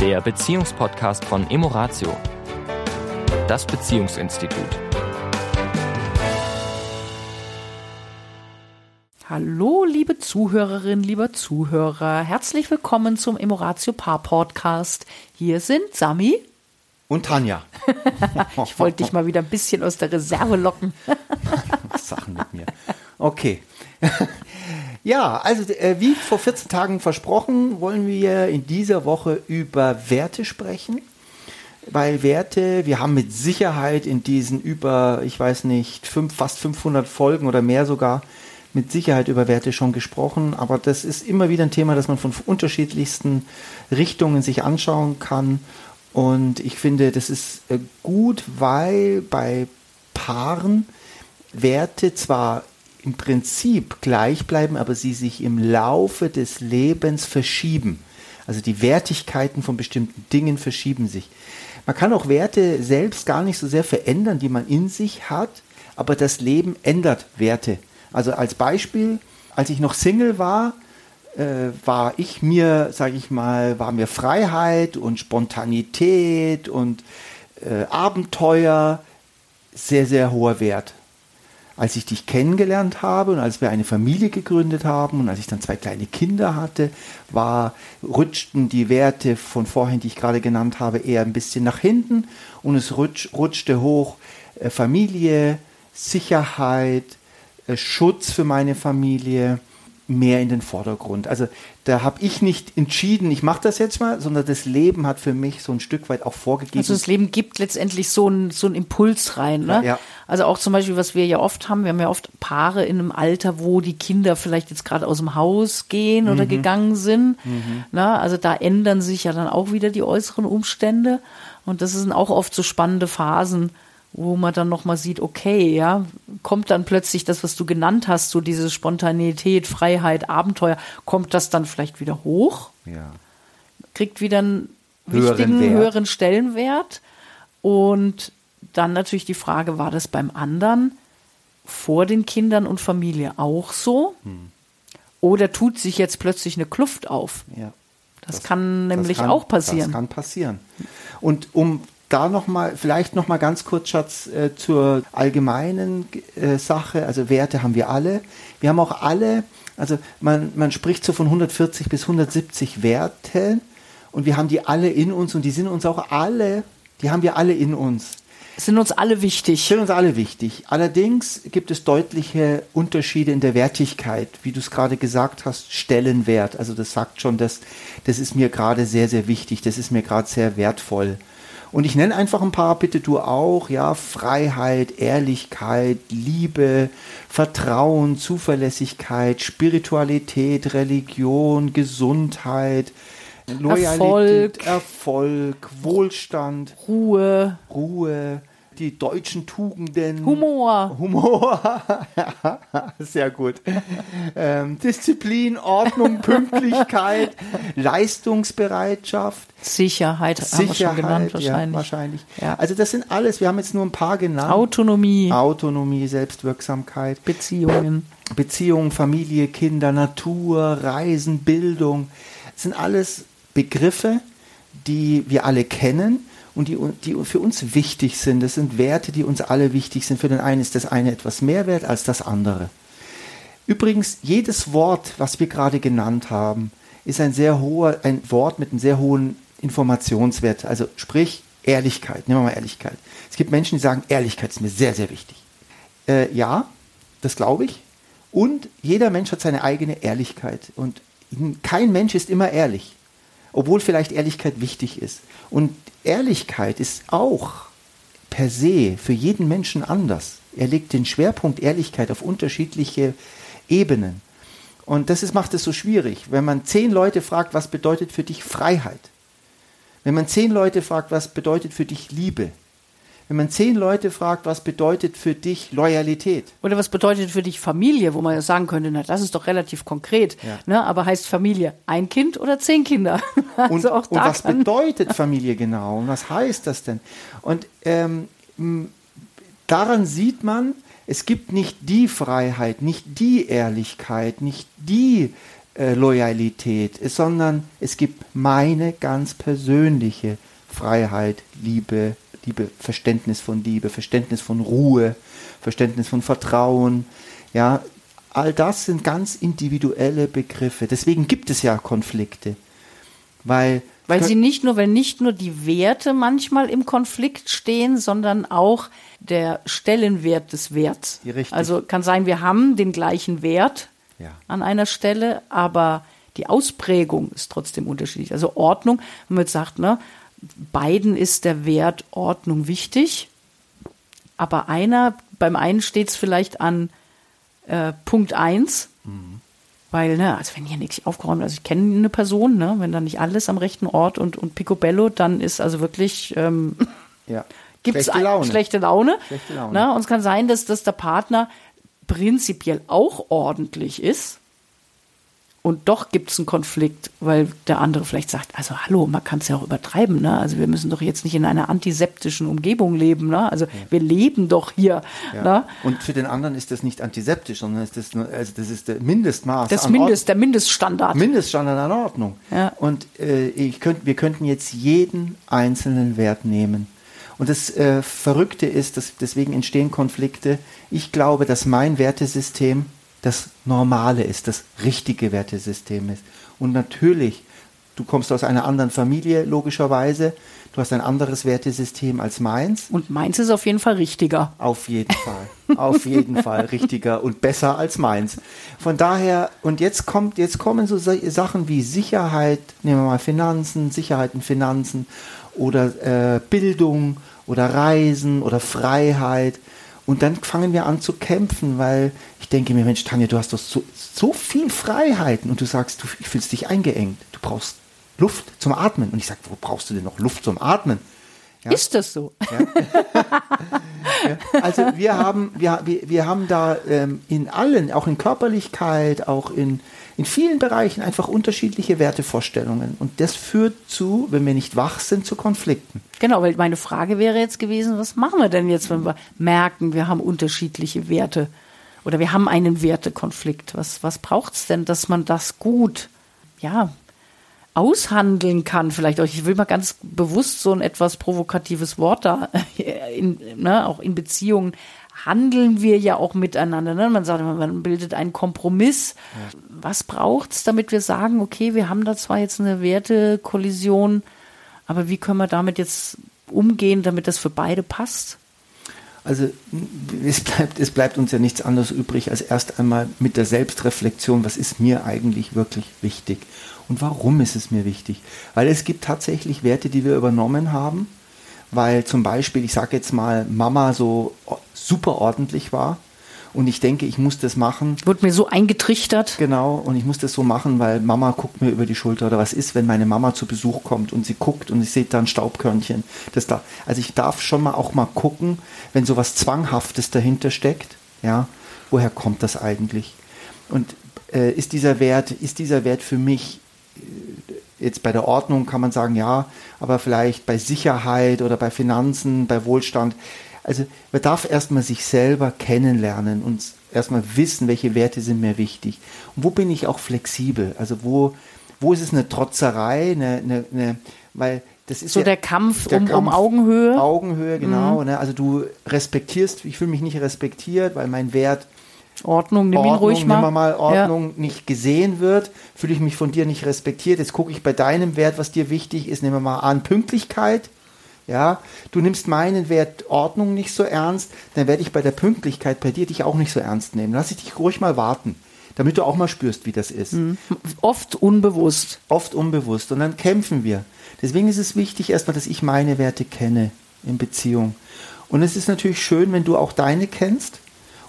der Beziehungspodcast von Emoratio, das Beziehungsinstitut. Hallo, liebe Zuhörerinnen, lieber Zuhörer. Herzlich willkommen zum Emoratio Paar Podcast. Hier sind Sami und Tanja. ich wollte dich mal wieder ein bisschen aus der Reserve locken. Was Sachen mit mir. Okay. Ja, also äh, wie vor 14 Tagen versprochen, wollen wir in dieser Woche über Werte sprechen. Weil Werte, wir haben mit Sicherheit in diesen über, ich weiß nicht, fünf, fast 500 Folgen oder mehr sogar, mit Sicherheit über Werte schon gesprochen. Aber das ist immer wieder ein Thema, das man von unterschiedlichsten Richtungen sich anschauen kann. Und ich finde, das ist äh, gut, weil bei Paaren Werte zwar im Prinzip gleich bleiben, aber sie sich im Laufe des Lebens verschieben. Also die Wertigkeiten von bestimmten Dingen verschieben sich. Man kann auch Werte selbst gar nicht so sehr verändern, die man in sich hat, aber das Leben ändert Werte. Also als Beispiel, als ich noch Single war, äh, war ich mir, sage ich mal, war mir Freiheit und Spontanität und äh, Abenteuer sehr, sehr hoher Wert als ich dich kennengelernt habe und als wir eine Familie gegründet haben und als ich dann zwei kleine Kinder hatte, war, rutschten die Werte von vorhin, die ich gerade genannt habe, eher ein bisschen nach hinten und es rutsch, rutschte hoch äh, Familie, Sicherheit, äh, Schutz für meine Familie, mehr in den Vordergrund. Also da habe ich nicht entschieden, ich mache das jetzt mal, sondern das Leben hat für mich so ein Stück weit auch vorgegeben. Also das Leben gibt letztendlich so einen so einen Impuls rein. Ne? Ja, ja. Also auch zum Beispiel, was wir ja oft haben, wir haben ja oft Paare in einem Alter, wo die Kinder vielleicht jetzt gerade aus dem Haus gehen oder mhm. gegangen sind. Mhm. Na, also da ändern sich ja dann auch wieder die äußeren Umstände. Und das sind auch oft so spannende Phasen, wo man dann nochmal sieht, okay, ja, kommt dann plötzlich das, was du genannt hast, so diese Spontanität, Freiheit, Abenteuer, kommt das dann vielleicht wieder hoch? Ja. Kriegt wieder einen wichtigen, höheren, höheren Stellenwert. Und dann natürlich die Frage, war das beim anderen vor den Kindern und Familie auch so? Hm. Oder tut sich jetzt plötzlich eine Kluft auf? Ja. Das, das kann nämlich das kann, auch passieren. Das kann passieren. Und um da noch mal, vielleicht noch mal ganz kurz, Schatz, äh, zur allgemeinen äh, Sache. Also Werte haben wir alle. Wir haben auch alle, also man, man spricht so von 140 bis 170 Werten und wir haben die alle in uns und die sind uns auch alle, die haben wir alle in uns. Sind uns alle wichtig. Sind uns alle wichtig. Allerdings gibt es deutliche Unterschiede in der Wertigkeit, wie du es gerade gesagt hast, Stellenwert. Also das sagt schon, dass das ist mir gerade sehr, sehr wichtig, das ist mir gerade sehr wertvoll. Und ich nenne einfach ein paar, bitte du auch, ja, Freiheit, Ehrlichkeit, Liebe, Vertrauen, Zuverlässigkeit, Spiritualität, Religion, Gesundheit, Loyalität, Erfolg, Erfolg Wohlstand, Ruhe, Ruhe, die deutschen Tugenden. Humor. Humor. Sehr gut. Ähm, Disziplin, Ordnung, Pünktlichkeit, Leistungsbereitschaft. Sicherheit, Sicherheit genannt wahrscheinlich. Ja, wahrscheinlich. Ja. Also das sind alles, wir haben jetzt nur ein paar genannt. Autonomie. Autonomie, Selbstwirksamkeit. Beziehungen. Beziehungen, Familie, Kinder, Natur, Reisen, Bildung. Das sind alles Begriffe, die wir alle kennen und die, die für uns wichtig sind. Das sind Werte, die uns alle wichtig sind. Für den einen ist das eine etwas mehr wert als das andere. Übrigens, jedes Wort, was wir gerade genannt haben, ist ein sehr hoher, ein Wort mit einem sehr hohen Informationswert. Also sprich Ehrlichkeit. Nehmen wir mal Ehrlichkeit. Es gibt Menschen, die sagen, Ehrlichkeit ist mir sehr, sehr wichtig. Äh, ja, das glaube ich. Und jeder Mensch hat seine eigene Ehrlichkeit. Und kein Mensch ist immer ehrlich obwohl vielleicht Ehrlichkeit wichtig ist. Und Ehrlichkeit ist auch per se für jeden Menschen anders. Er legt den Schwerpunkt Ehrlichkeit auf unterschiedliche Ebenen. Und das ist, macht es so schwierig. Wenn man zehn Leute fragt, was bedeutet für dich Freiheit? Wenn man zehn Leute fragt, was bedeutet für dich Liebe? Wenn man zehn Leute fragt, was bedeutet für dich Loyalität? Oder was bedeutet für dich Familie, wo man ja sagen könnte, na, das ist doch relativ konkret. Ja. Ne? Aber heißt Familie ein Kind oder zehn Kinder? also und, auch und was bedeutet Familie genau? Und was heißt das denn? Und ähm, daran sieht man, es gibt nicht die Freiheit, nicht die Ehrlichkeit, nicht die äh, Loyalität, sondern es gibt meine ganz persönliche Freiheit, Liebe, Liebe, Verständnis von Liebe, Verständnis von Ruhe, Verständnis von Vertrauen. Ja, all das sind ganz individuelle Begriffe. Deswegen gibt es ja Konflikte, weil weil sie nicht nur, weil nicht nur die Werte manchmal im Konflikt stehen, sondern auch der Stellenwert des Werts. Richtig. Also kann sein, wir haben den gleichen Wert ja. an einer Stelle, aber die Ausprägung ist trotzdem unterschiedlich. Also Ordnung, wenn man jetzt sagt, ne, beiden ist der Wert Ordnung wichtig, aber einer, beim einen steht es vielleicht an äh, Punkt 1, mhm. weil, ne, also wenn hier nichts aufgeräumt also ich kenne eine Person, ne, wenn da nicht alles am rechten Ort und, und Picobello, dann ist also wirklich, ähm, ja. gibt es schlechte Laune. Schlechte Laune. Schlechte Laune. Ne? Und es kann sein, dass, dass der Partner prinzipiell auch ordentlich ist, und doch gibt es einen Konflikt, weil der andere vielleicht sagt, also hallo, man kann es ja auch übertreiben, ne? Also wir müssen doch jetzt nicht in einer antiseptischen Umgebung leben, ne? Also ja. wir leben doch hier. Ja. Ne? Und für den anderen ist das nicht antiseptisch, sondern ist das, also das ist der Mindestmaß. Das Mindest, der Mindeststandard. Mindeststandard an Ordnung. Ja. Und äh, ich könnt, wir könnten jetzt jeden einzelnen Wert nehmen. Und das äh, Verrückte ist, dass deswegen entstehen Konflikte. Ich glaube, dass mein Wertesystem das Normale ist, das richtige Wertesystem ist. Und natürlich, du kommst aus einer anderen Familie, logischerweise. Du hast ein anderes Wertesystem als meins. Und meins ist auf jeden Fall richtiger. Auf jeden Fall. auf jeden Fall richtiger und besser als meins. Von daher, und jetzt kommt, jetzt kommen so Sachen wie Sicherheit, nehmen wir mal Finanzen, Sicherheit in Finanzen oder äh, Bildung oder Reisen oder Freiheit. Und dann fangen wir an zu kämpfen, weil ich denke mir, Mensch, Tanja, du hast doch so, so viel Freiheiten und du sagst, du fühlst dich eingeengt. Du brauchst Luft zum Atmen. Und ich sage, wo brauchst du denn noch Luft zum Atmen? Ja. Ist das so? Ja. ja. Also wir haben, wir, wir, haben da ähm, in allen, auch in Körperlichkeit, auch in, in vielen Bereichen einfach unterschiedliche Wertevorstellungen. Und das führt zu, wenn wir nicht wach sind, zu Konflikten. Genau, weil meine Frage wäre jetzt gewesen, was machen wir denn jetzt, wenn wir merken, wir haben unterschiedliche Werte oder wir haben einen Wertekonflikt? Was, was braucht es denn, dass man das gut, ja, aushandeln kann, vielleicht auch. Ich will mal ganz bewusst so ein etwas provokatives Wort da, in, ne, auch in Beziehungen handeln wir ja auch miteinander. Ne? Man sagt immer, man bildet einen Kompromiss. Ja. Was braucht's, damit wir sagen, okay, wir haben da zwar jetzt eine Wertekollision, aber wie können wir damit jetzt umgehen, damit das für beide passt? Also es bleibt, es bleibt uns ja nichts anderes übrig, als erst einmal mit der Selbstreflexion, was ist mir eigentlich wirklich wichtig und warum ist es mir wichtig? Weil es gibt tatsächlich Werte, die wir übernommen haben, weil zum Beispiel, ich sage jetzt mal, Mama so super ordentlich war. Und ich denke, ich muss das machen. Wurde mir so eingetrichtert. Genau, und ich muss das so machen, weil Mama guckt mir über die Schulter. Oder was ist, wenn meine Mama zu Besuch kommt und sie guckt und ich sehe da ein Staubkörnchen. Das da, also ich darf schon mal auch mal gucken, wenn so was Zwanghaftes dahinter steckt, ja, woher kommt das eigentlich? Und äh, ist dieser Wert, ist dieser Wert für mich äh, jetzt bei der Ordnung kann man sagen, ja, aber vielleicht bei Sicherheit oder bei Finanzen, bei Wohlstand, also man darf erstmal sich selber kennenlernen und erstmal wissen, welche Werte sind mir wichtig. Und wo bin ich auch flexibel? Also wo, wo ist es eine Trotzerei, eine, eine, eine weil das ist so ja, der Kampf, der um, Kampf um Augenhöhe. Augenhöhe, genau. Mhm. Ne? Also du respektierst, ich fühle mich nicht respektiert, weil mein Wert Ordnung, nimm Ordnung, ihn ruhig mal. Nimm mal Ordnung ja. nicht gesehen wird, fühle ich mich von dir nicht respektiert. Jetzt gucke ich bei deinem Wert, was dir wichtig ist, nehmen wir mal an, Pünktlichkeit. Ja, du nimmst meinen Wert Ordnung nicht so ernst, dann werde ich bei der Pünktlichkeit bei dir dich auch nicht so ernst nehmen. Lass ich dich ruhig mal warten, damit du auch mal spürst, wie das ist. Mhm. Oft unbewusst. Oft unbewusst. Und dann kämpfen wir. Deswegen ist es wichtig erstmal, dass ich meine Werte kenne in Beziehung. Und es ist natürlich schön, wenn du auch deine kennst.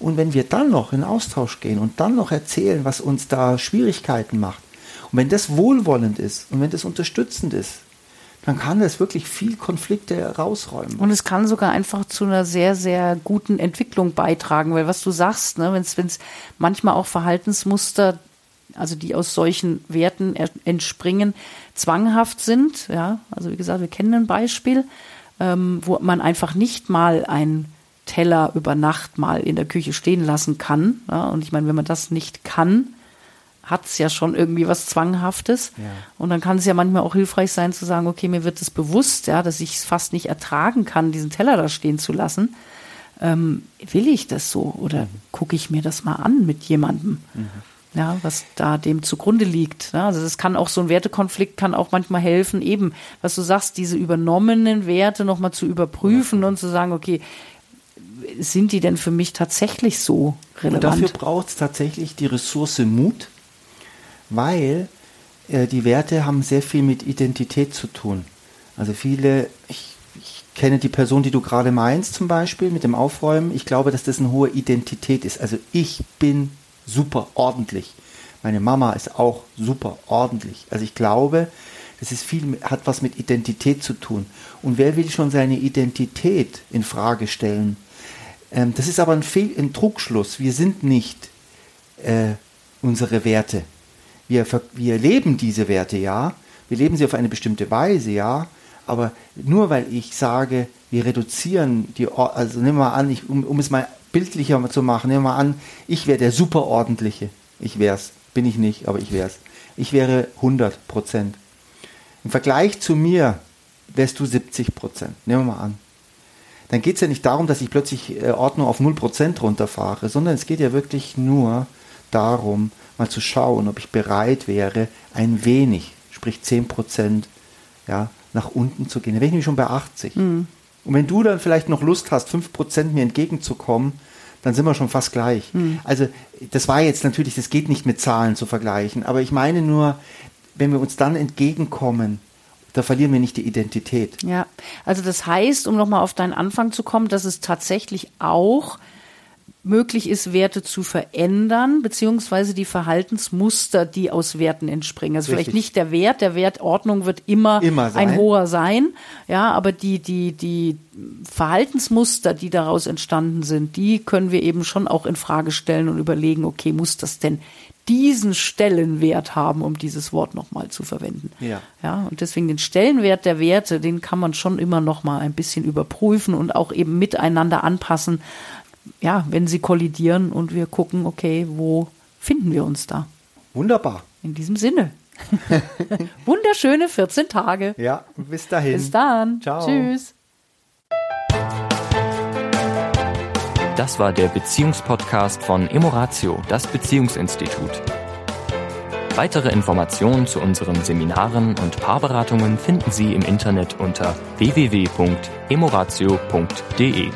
Und wenn wir dann noch in Austausch gehen und dann noch erzählen, was uns da Schwierigkeiten macht. Und wenn das wohlwollend ist und wenn das unterstützend ist, dann kann das wirklich viel Konflikte rausräumen. Und es kann sogar einfach zu einer sehr, sehr guten Entwicklung beitragen, weil was du sagst, ne, wenn es manchmal auch Verhaltensmuster, also die aus solchen Werten entspringen, zwanghaft sind, ja, also wie gesagt, wir kennen ein Beispiel, ähm, wo man einfach nicht mal ein Teller über Nacht mal in der Küche stehen lassen kann. Ja, und ich meine, wenn man das nicht kann, hat es ja schon irgendwie was Zwanghaftes. Ja. Und dann kann es ja manchmal auch hilfreich sein zu sagen, okay, mir wird es bewusst, ja, dass ich es fast nicht ertragen kann, diesen Teller da stehen zu lassen. Ähm, will ich das so oder mhm. gucke ich mir das mal an mit jemandem? Mhm. Ja, was da dem zugrunde liegt. Ja, also das kann auch so ein Wertekonflikt kann auch manchmal helfen, eben, was du sagst, diese übernommenen Werte nochmal zu überprüfen ja. und zu sagen, okay, sind die denn für mich tatsächlich so relevant? Und dafür braucht es tatsächlich die Ressource Mut, weil äh, die Werte haben sehr viel mit Identität zu tun. Also viele, ich, ich kenne die Person, die du gerade meinst zum Beispiel mit dem Aufräumen. Ich glaube, dass das eine hohe Identität ist. Also ich bin super ordentlich. Meine Mama ist auch super ordentlich. Also ich glaube, das ist viel, hat was mit Identität zu tun. Und wer will schon seine Identität in Frage stellen? Ähm, das ist aber ein, Fehl, ein Trugschluss. Wir sind nicht äh, unsere Werte. Wir, wir leben diese Werte, ja. Wir leben sie auf eine bestimmte Weise, ja. Aber nur weil ich sage, wir reduzieren die, also nehmen wir an, ich, um, um es mal bildlicher zu machen, nehmen wir an, ich wäre der superordentliche. Ich wäre es. Bin ich nicht, aber ich wäre es. Ich wäre 100 Prozent. Im Vergleich zu mir wärst du 70 Prozent. Nehmen wir mal an. Dann geht es ja nicht darum, dass ich plötzlich äh, Ordnung auf 0 Prozent runterfahre, sondern es geht ja wirklich nur darum, mal zu schauen, ob ich bereit wäre, ein wenig, sprich 10 Prozent, ja, nach unten zu gehen. Da wäre ich nämlich schon bei 80. Mhm. Und wenn du dann vielleicht noch Lust hast, 5 Prozent mir entgegenzukommen, dann sind wir schon fast gleich. Mhm. Also das war jetzt natürlich, das geht nicht mit Zahlen zu vergleichen, aber ich meine nur, wenn wir uns dann entgegenkommen, da verlieren wir nicht die Identität. Ja, also das heißt, um nochmal auf deinen Anfang zu kommen, dass es tatsächlich auch möglich ist, Werte zu verändern, beziehungsweise die Verhaltensmuster, die aus Werten entspringen. Also Richtig. vielleicht nicht der Wert, der Wertordnung wird immer, immer ein hoher sein, ja, aber die, die, die Verhaltensmuster, die daraus entstanden sind, die können wir eben schon auch in Frage stellen und überlegen, okay, muss das denn diesen Stellenwert haben, um dieses Wort nochmal zu verwenden. Ja. ja. Und deswegen den Stellenwert der Werte, den kann man schon immer nochmal ein bisschen überprüfen und auch eben miteinander anpassen, ja, wenn sie kollidieren und wir gucken, okay, wo finden wir uns da? Wunderbar. In diesem Sinne. Wunderschöne 14 Tage. Ja, bis dahin. Bis dann. Ciao. Tschüss. Das war der Beziehungspodcast von Emoratio, das Beziehungsinstitut. Weitere Informationen zu unseren Seminaren und Paarberatungen finden Sie im Internet unter www.emoratio.de.